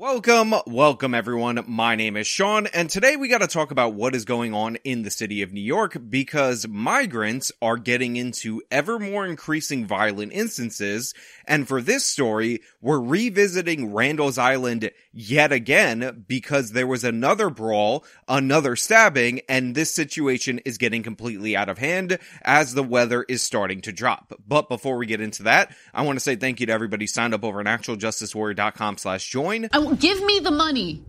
Welcome, welcome everyone. My name is Sean, and today we got to talk about what is going on in the city of New York because migrants are getting into ever more increasing violent instances. And for this story, we're revisiting Randall's Island yet again because there was another brawl, another stabbing, and this situation is getting completely out of hand as the weather is starting to drop. But before we get into that, I want to say thank you to everybody signed up over at actualjusticewarrior.com slash join. Give me the money.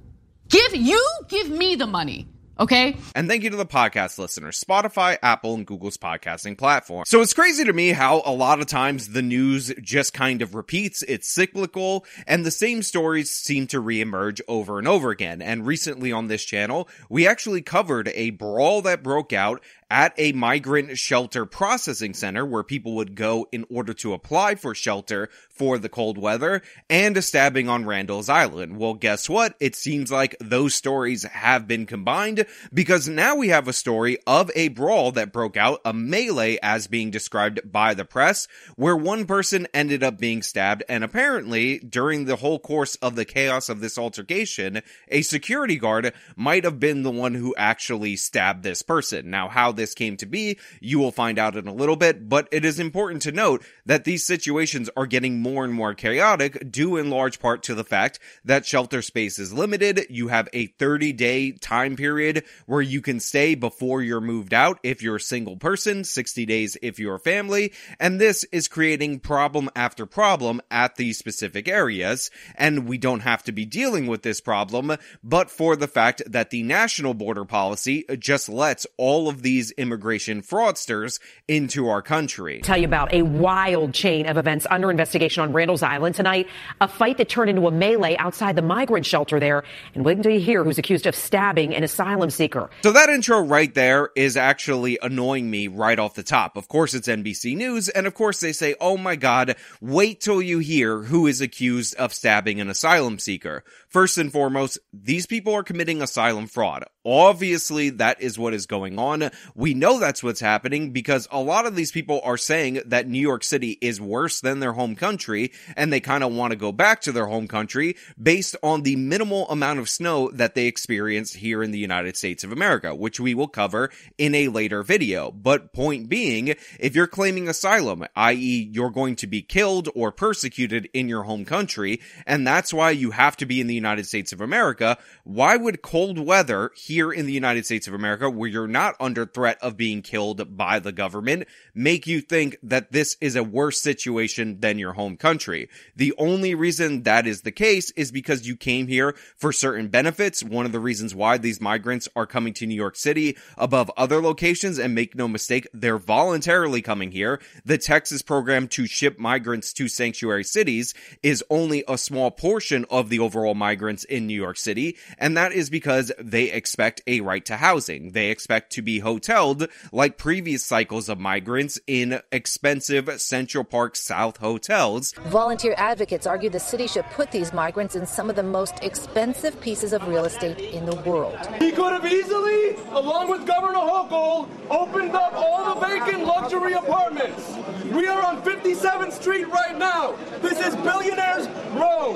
Give you give me the money. Okay. And thank you to the podcast listeners, Spotify, Apple, and Google's podcasting platform. So it's crazy to me how a lot of times the news just kind of repeats. It's cyclical and the same stories seem to reemerge over and over again. And recently on this channel, we actually covered a brawl that broke out at a migrant shelter processing center where people would go in order to apply for shelter for the cold weather and a stabbing on Randall's Island. Well, guess what? It seems like those stories have been combined because now we have a story of a brawl that broke out, a melee as being described by the press, where one person ended up being stabbed and apparently during the whole course of the chaos of this altercation, a security guard might have been the one who actually stabbed this person. Now, how this came to be, you will find out in a little bit, but it is important to note that these situations are getting more and more chaotic due in large part to the fact that shelter space is limited. You have a 30 day time period where you can stay before you're moved out if you're a single person, 60 days if you're a family, and this is creating problem after problem at these specific areas. And we don't have to be dealing with this problem, but for the fact that the national border policy just lets all of these immigration fraudsters into our country. Tell you about a wild chain of events under investigation on Randall's Island tonight. A fight that turned into a melee outside the migrant shelter there. And wait until you hear who's accused of stabbing an asylum seeker. So that intro right there is actually annoying me right off the top. Of course, it's NBC News. And of course, they say, oh my God, wait till you hear who is accused of stabbing an asylum seeker. First and foremost, these people are committing asylum fraud. Obviously, that is what is going on. We know that's what's happening because a lot of these people are saying that New York City is worse than their home country and they kind of want to go back to their home country based on the minimal amount of snow that they experienced here in the United States of America, which we will cover in a later video. But point being, if you're claiming asylum, i.e. you're going to be killed or persecuted in your home country, and that's why you have to be in the United States of America, why would cold weather here in the United States of America, where you're not under threat of being killed by the government, make you think that this is a worse situation than your home country. The only reason that is the case is because you came here for certain benefits. One of the reasons why these migrants are coming to New York City above other locations, and make no mistake, they're voluntarily coming here. The Texas program to ship migrants to sanctuary cities is only a small portion of the overall migrants in New York City, and that is because they expect a right to housing. They expect to be hoteled like previous cycles of migrants in expensive Central Park South hotels. Volunteer advocates argue the city should put these migrants in some of the most expensive pieces of real estate in the world. He could have easily, along with Governor Hochul, opened up all the vacant luxury apartments. We are on 57th Street right now. This is Billionaires Row.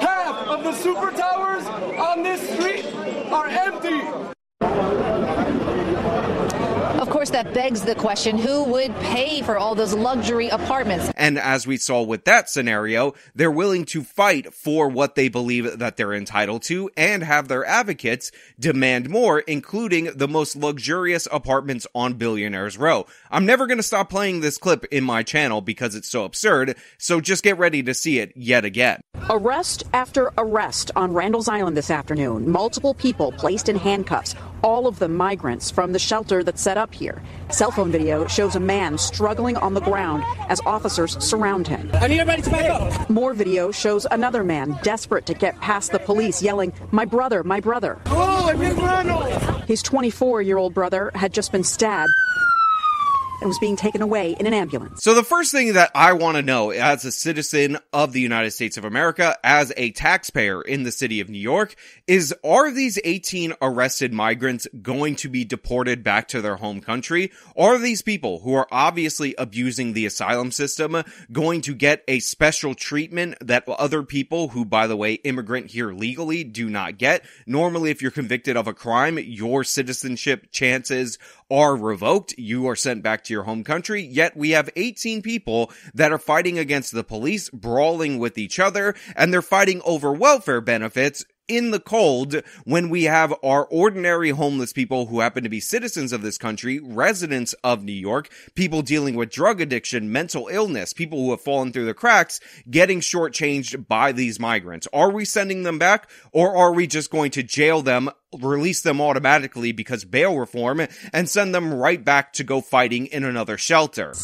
Half of the super towers on this street are empty. Of course, that begs the question who would pay for all those luxury apartments? And as we saw with that scenario, they're willing to fight for what they believe that they're entitled to and have their advocates demand more, including the most luxurious apartments on Billionaires Row. I'm never going to stop playing this clip in my channel because it's so absurd, so just get ready to see it yet again. Arrest after arrest on Randall's Island this afternoon. Multiple people placed in handcuffs, all of them migrants from the shelter that's set up here. Cell phone video shows a man struggling on the ground as officers surround him. I need everybody to back up. More video shows another man desperate to get past the police yelling, My brother, my brother. Oh, His 24 year old brother had just been stabbed and was being taken away in an ambulance. So the first thing that I want to know as a citizen of the United States of America, as a taxpayer in the city of New York, is are these 18 arrested migrants going to be deported back to their home country? Are these people who are obviously abusing the asylum system going to get a special treatment that other people who, by the way, immigrant here legally do not get? Normally, if you're convicted of a crime, your citizenship chances are revoked. You are sent back to your home country. Yet we have 18 people that are fighting against the police, brawling with each other, and they're fighting over welfare benefits in the cold when we have our ordinary homeless people who happen to be citizens of this country, residents of New York, people dealing with drug addiction, mental illness, people who have fallen through the cracks, getting shortchanged by these migrants. Are we sending them back or are we just going to jail them release them automatically because bail reform and send them right back to go fighting in another shelter.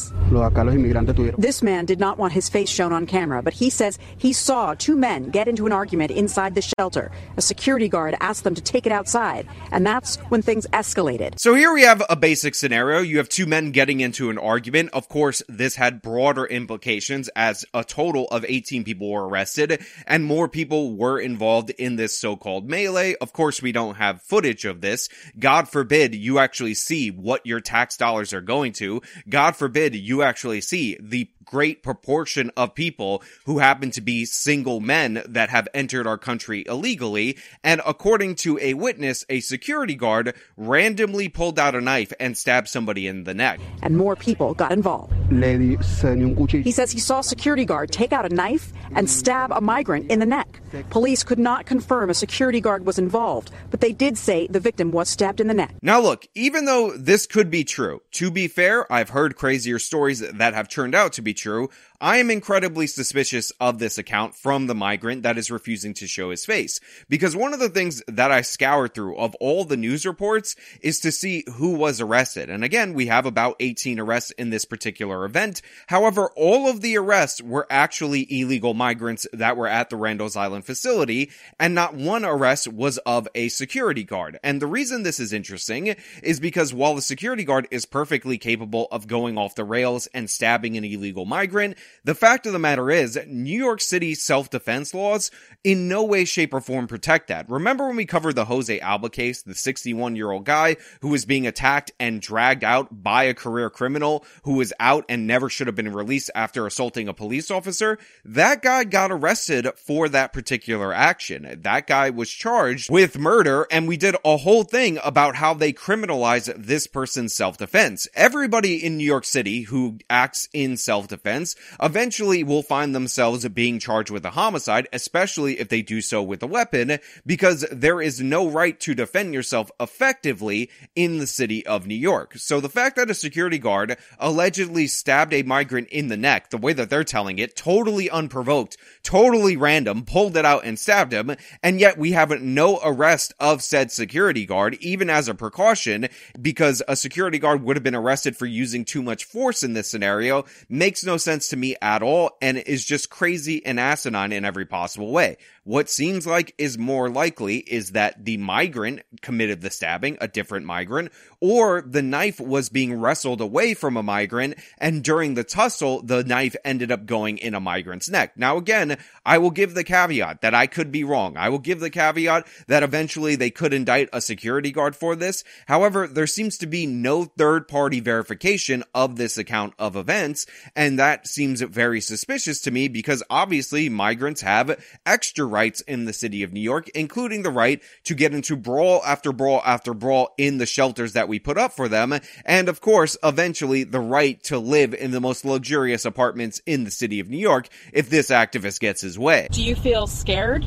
This man did not want his face shown on camera, but he says he saw two men get into an argument inside the shelter. A security guard asked them to take it outside, and that's when things escalated. So here we have a basic scenario. You have two men getting into an argument. Of course, this had broader implications as a total of 18 people were arrested and more people were involved in this so-called melee. Of course, we don't have footage of this. God forbid you actually see what your tax dollars are going to. God forbid you actually see the great proportion of people who happen to be single men that have entered our country illegally. And according to a witness, a security guard randomly pulled out a knife and stabbed somebody in the neck. And more people got involved. He says he saw a security guard take out a knife and stab a migrant in the neck. Police could not confirm a security guard was involved, but they did say the victim was stabbed in the neck. Now look, even though this could be true, to be fair, I've heard crazier stories that have turned out to be true. I am incredibly suspicious of this account from the migrant that is refusing to show his face. Because one of the things that I scoured through of all the news reports is to see who was arrested. And again, we have about 18 arrests in this particular event. However, all of the arrests were actually illegal migrants that were at the Randall's Island facility, and not one arrest was of a security guard. And the reason this is interesting is because while the security guard is perfectly capable of going off the rails and stabbing an illegal migrant, the fact of the matter is, New York City self-defense laws in no way, shape, or form protect that. Remember when we covered the Jose Alba case, the 61 year old guy who was being attacked and dragged out by a career criminal who was out and never should have been released after assaulting a police officer? That guy got arrested for that particular action. That guy was charged with murder and we did a whole thing about how they criminalize this person's self-defense. Everybody in New York City who acts in self-defense eventually will find themselves being charged with a homicide, especially if they do so with a weapon, because there is no right to defend yourself effectively in the city of New York. So the fact that a security guard allegedly stabbed a migrant in the neck, the way that they're telling it, totally unprovoked, totally random, pulled it out and stabbed him, and yet we have no arrest of said security guard, even as a precaution, because a security guard would have been arrested for using too much force in this scenario, makes no sense to me at all and is just crazy and asinine in every possible way. What seems like is more likely is that the migrant committed the stabbing, a different migrant, or the knife was being wrestled away from a migrant and during the tussle, the knife ended up going in a migrant's neck. Now again, I will give the caveat that I could be wrong. I will give the caveat that eventually they could indict a security guard for this. However, there seems to be no third party verification of this account of events, and that seems very suspicious to me because obviously migrants have extra rights in the city of New York, including the right to get into brawl after brawl after brawl in the shelters that we put up for them. And of course, eventually the right to live in the most luxurious apartments in the city of New York if this activist gets his way. Do you feel scared?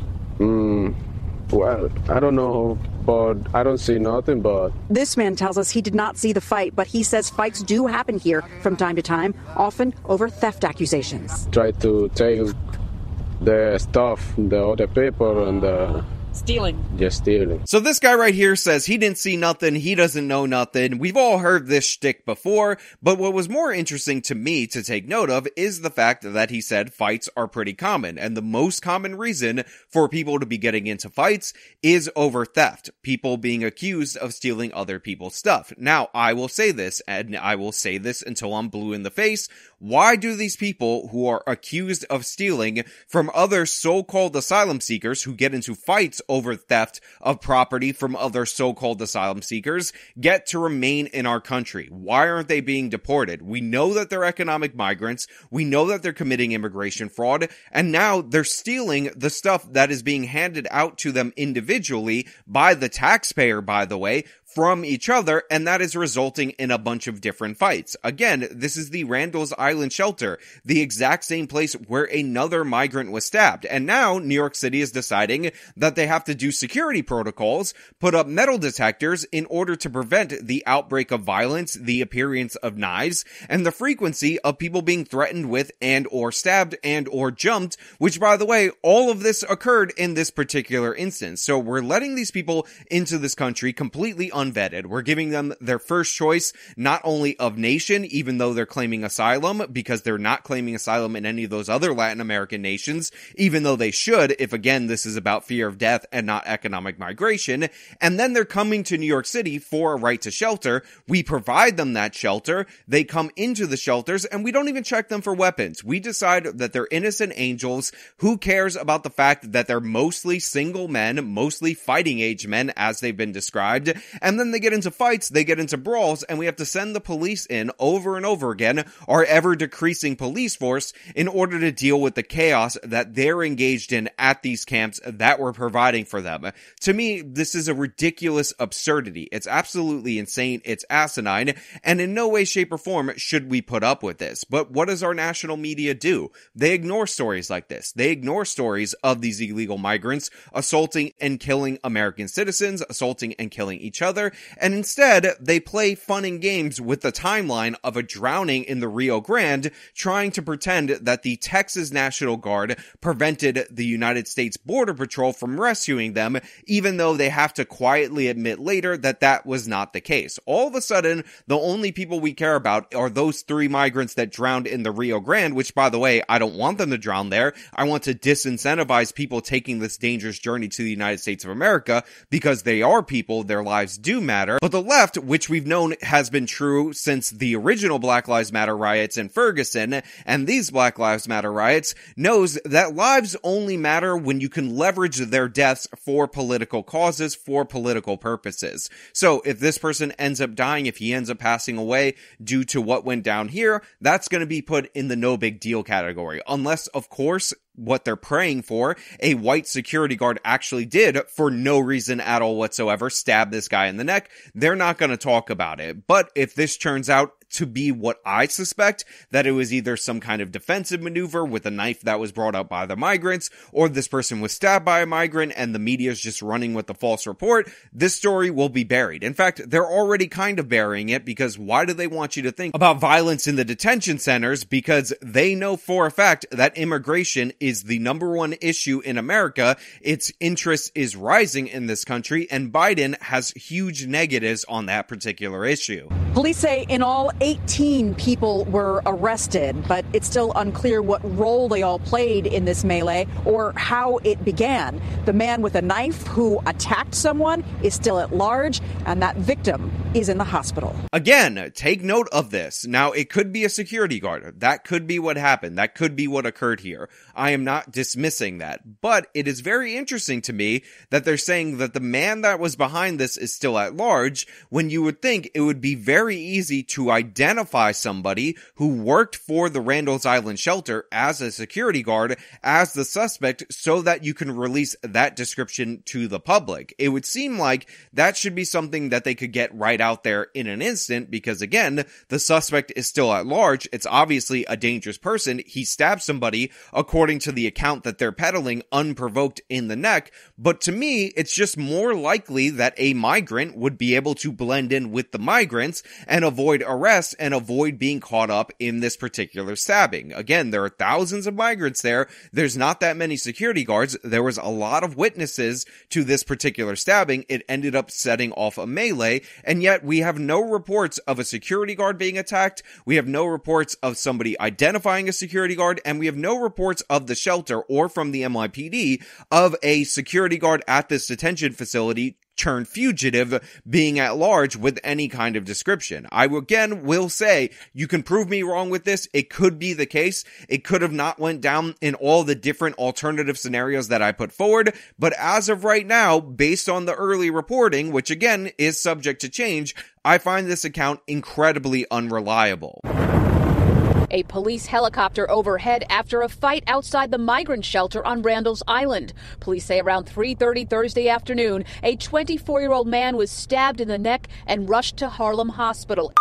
Well, I don't know, but I don't see nothing but. This man tells us he did not see the fight, but he says fights do happen here from time to time, often over theft accusations. Try to take the stuff, the other people, and uh, Stealing. Just stealing. So this guy right here says he didn't see nothing, he doesn't know nothing. We've all heard this shtick before, but what was more interesting to me to take note of is the fact that he said fights are pretty common, and the most common reason for people to be getting into fights is over theft. People being accused of stealing other people's stuff. Now, I will say this, and I will say this until I'm blue in the face. Why do these people who are accused of stealing from other so-called asylum seekers who get into fights over theft of property from other so-called asylum seekers get to remain in our country? Why aren't they being deported? We know that they're economic migrants. We know that they're committing immigration fraud and now they're stealing the stuff that is being handed out to them individually by the taxpayer, by the way, from each other, and that is resulting in a bunch of different fights. Again, this is the Randall's Island shelter, the exact same place where another migrant was stabbed. And now New York City is deciding that they have to do security protocols, put up metal detectors in order to prevent the outbreak of violence, the appearance of knives, and the frequency of people being threatened with and or stabbed and or jumped, which by the way, all of this occurred in this particular instance. So we're letting these people into this country completely un unvetted. We're giving them their first choice, not only of nation, even though they're claiming asylum, because they're not claiming asylum in any of those other Latin American nations, even though they should, if again, this is about fear of death and not economic migration. And then they're coming to New York City for a right to shelter. We provide them that shelter. They come into the shelters and we don't even check them for weapons. We decide that they're innocent angels. Who cares about the fact that they're mostly single men, mostly fighting age men as they've been described, and then they get into fights, they get into brawls, and we have to send the police in over and over again, our ever decreasing police force, in order to deal with the chaos that they're engaged in at these camps that we're providing for them. To me, this is a ridiculous absurdity. It's absolutely insane. It's asinine. And in no way, shape, or form should we put up with this. But what does our national media do? They ignore stories like this. They ignore stories of these illegal migrants assaulting and killing American citizens, assaulting and killing each other, and instead they play fun and games with the timeline of a drowning in the Rio Grande, trying to pretend that the Texas National Guard prevented the United States Border Patrol from rescuing them, even though they have to quietly admit later that that was not the case. All of a sudden, the only people we care about are those three migrants that drowned in the Rio Grande, which by the way, I don't want them to drown there. I want to disincentivize people taking this dangerous journey to the United States of America because they are people, their lives do matter. But the left, which we've known has been true since the original Black Lives Matter riots in Ferguson and these Black Lives Matter riots, knows that lives only matter when you can leverage their deaths for political causes, for political purposes. So if this person ends up dying, if he ends up passing away due to what went down here, that's going to be put in the no big deal category. Unless, of course, what they're praying for. A white security guard actually did, for no reason at all whatsoever, stab this guy in the neck. They're not going to talk about it. But if this turns out to be what I suspect, that it was either some kind of defensive maneuver with a knife that was brought up by the migrants, or this person was stabbed by a migrant and the media is just running with the false report, this story will be buried. In fact, they're already kind of burying it because why do they want you to think about violence in the detention centers? Because they know for a fact that immigration is the number one issue in America. Its interest is rising in this country and Biden has huge negatives on that particular issue. Police say in all 18 people were arrested, but it's still unclear what role they all played in this melee or how it began. The man with a knife who attacked someone is still at large, and that victim is in the hospital. Again, take note of this. Now, it could be a security guard. That could be what happened. That could be what occurred here. I am not dismissing that, but it is very interesting to me that they're saying that the man that was behind this is still at large when you would think it would be very easy to identify identify somebody who worked for the Randall's Island shelter as a security guard as the suspect so that you can release that description to the public. It would seem like that should be something that they could get right out there in an instant because again, the suspect is still at large. It's obviously a dangerous person. He stabbed somebody according to the account that they're peddling unprovoked in the neck. But to me, it's just more likely that a migrant would be able to blend in with the migrants and avoid arrest and avoid being caught up in this particular stabbing. Again, there are thousands of migrants there. There's not that many security guards. There was a lot of witnesses to this particular stabbing. It ended up setting off a melee. And yet we have no reports of a security guard being attacked. We have no reports of somebody identifying a security guard and we have no reports of the shelter or from the NYPD of a security guard at this detention facility turned fugitive being at large with any kind of description. I again will say you can prove me wrong with this. It could be the case. It could have not went down in all the different alternative scenarios that I put forward. But as of right now, based on the early reporting, which again is subject to change, I find this account incredibly unreliable. A police helicopter overhead after a fight outside the migrant shelter on Randall's Island. Police say around 3:30 Thursday afternoon, a 24-year-old man was stabbed in the neck and rushed to Harlem Hospital.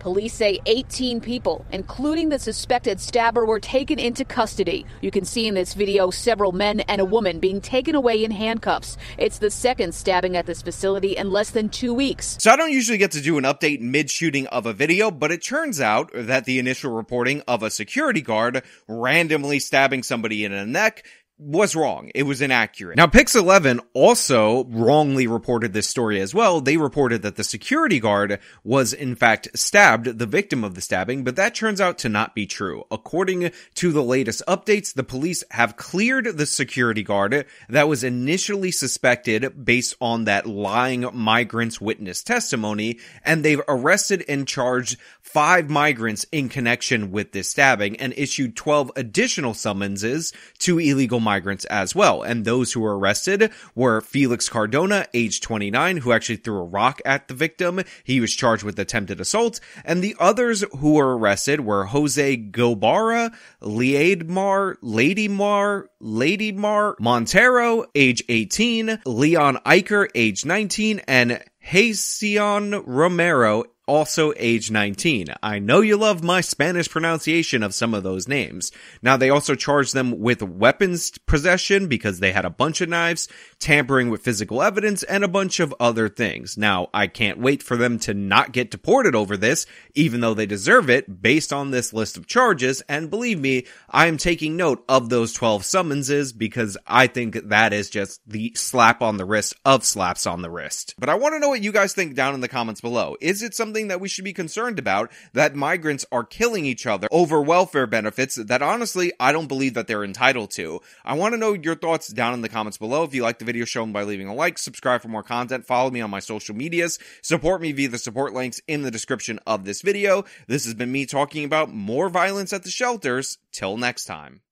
Police say 18 people, including the suspected stabber, were taken into custody. You can see in this video several men and a woman being taken away in handcuffs. It's the second stabbing at this facility in less than two weeks. So I don't usually get to do an update mid shooting of a video, but it turns out that the initial reporting of a security guard randomly stabbing somebody in the neck was wrong. It was inaccurate. Now, Pix 11 also wrongly reported this story as well. They reported that the security guard was in fact stabbed, the victim of the stabbing, but that turns out to not be true. According to the latest updates, the police have cleared the security guard that was initially suspected based on that lying migrants witness testimony, and they've arrested and charged five migrants in connection with this stabbing and issued 12 additional summonses to illegal migrants migrants as well. And those who were arrested were Felix Cardona, age 29, who actually threw a rock at the victim. He was charged with attempted assault. And the others who were arrested were Jose Gobara, Liadmar, Ladymar, Ladymar Montero, age 18, Leon Eicher, age 19, and Hacion Romero, also age 19. I know you love my Spanish pronunciation of some of those names. Now they also charged them with weapons possession because they had a bunch of knives, tampering with physical evidence, and a bunch of other things. Now I can't wait for them to not get deported over this, even though they deserve it based on this list of charges. And believe me, I am taking note of those 12 summonses because I think that is just the slap on the wrist of slaps on the wrist. But I want to know what you guys think down in the comments below. Is it something something that we should be concerned about that migrants are killing each other over welfare benefits that honestly I don't believe that they're entitled to. I want to know your thoughts down in the comments below. If you like the video, show them by leaving a like, subscribe for more content, follow me on my social medias, support me via the support links in the description of this video. This has been me talking about more violence at the shelters. Till next time.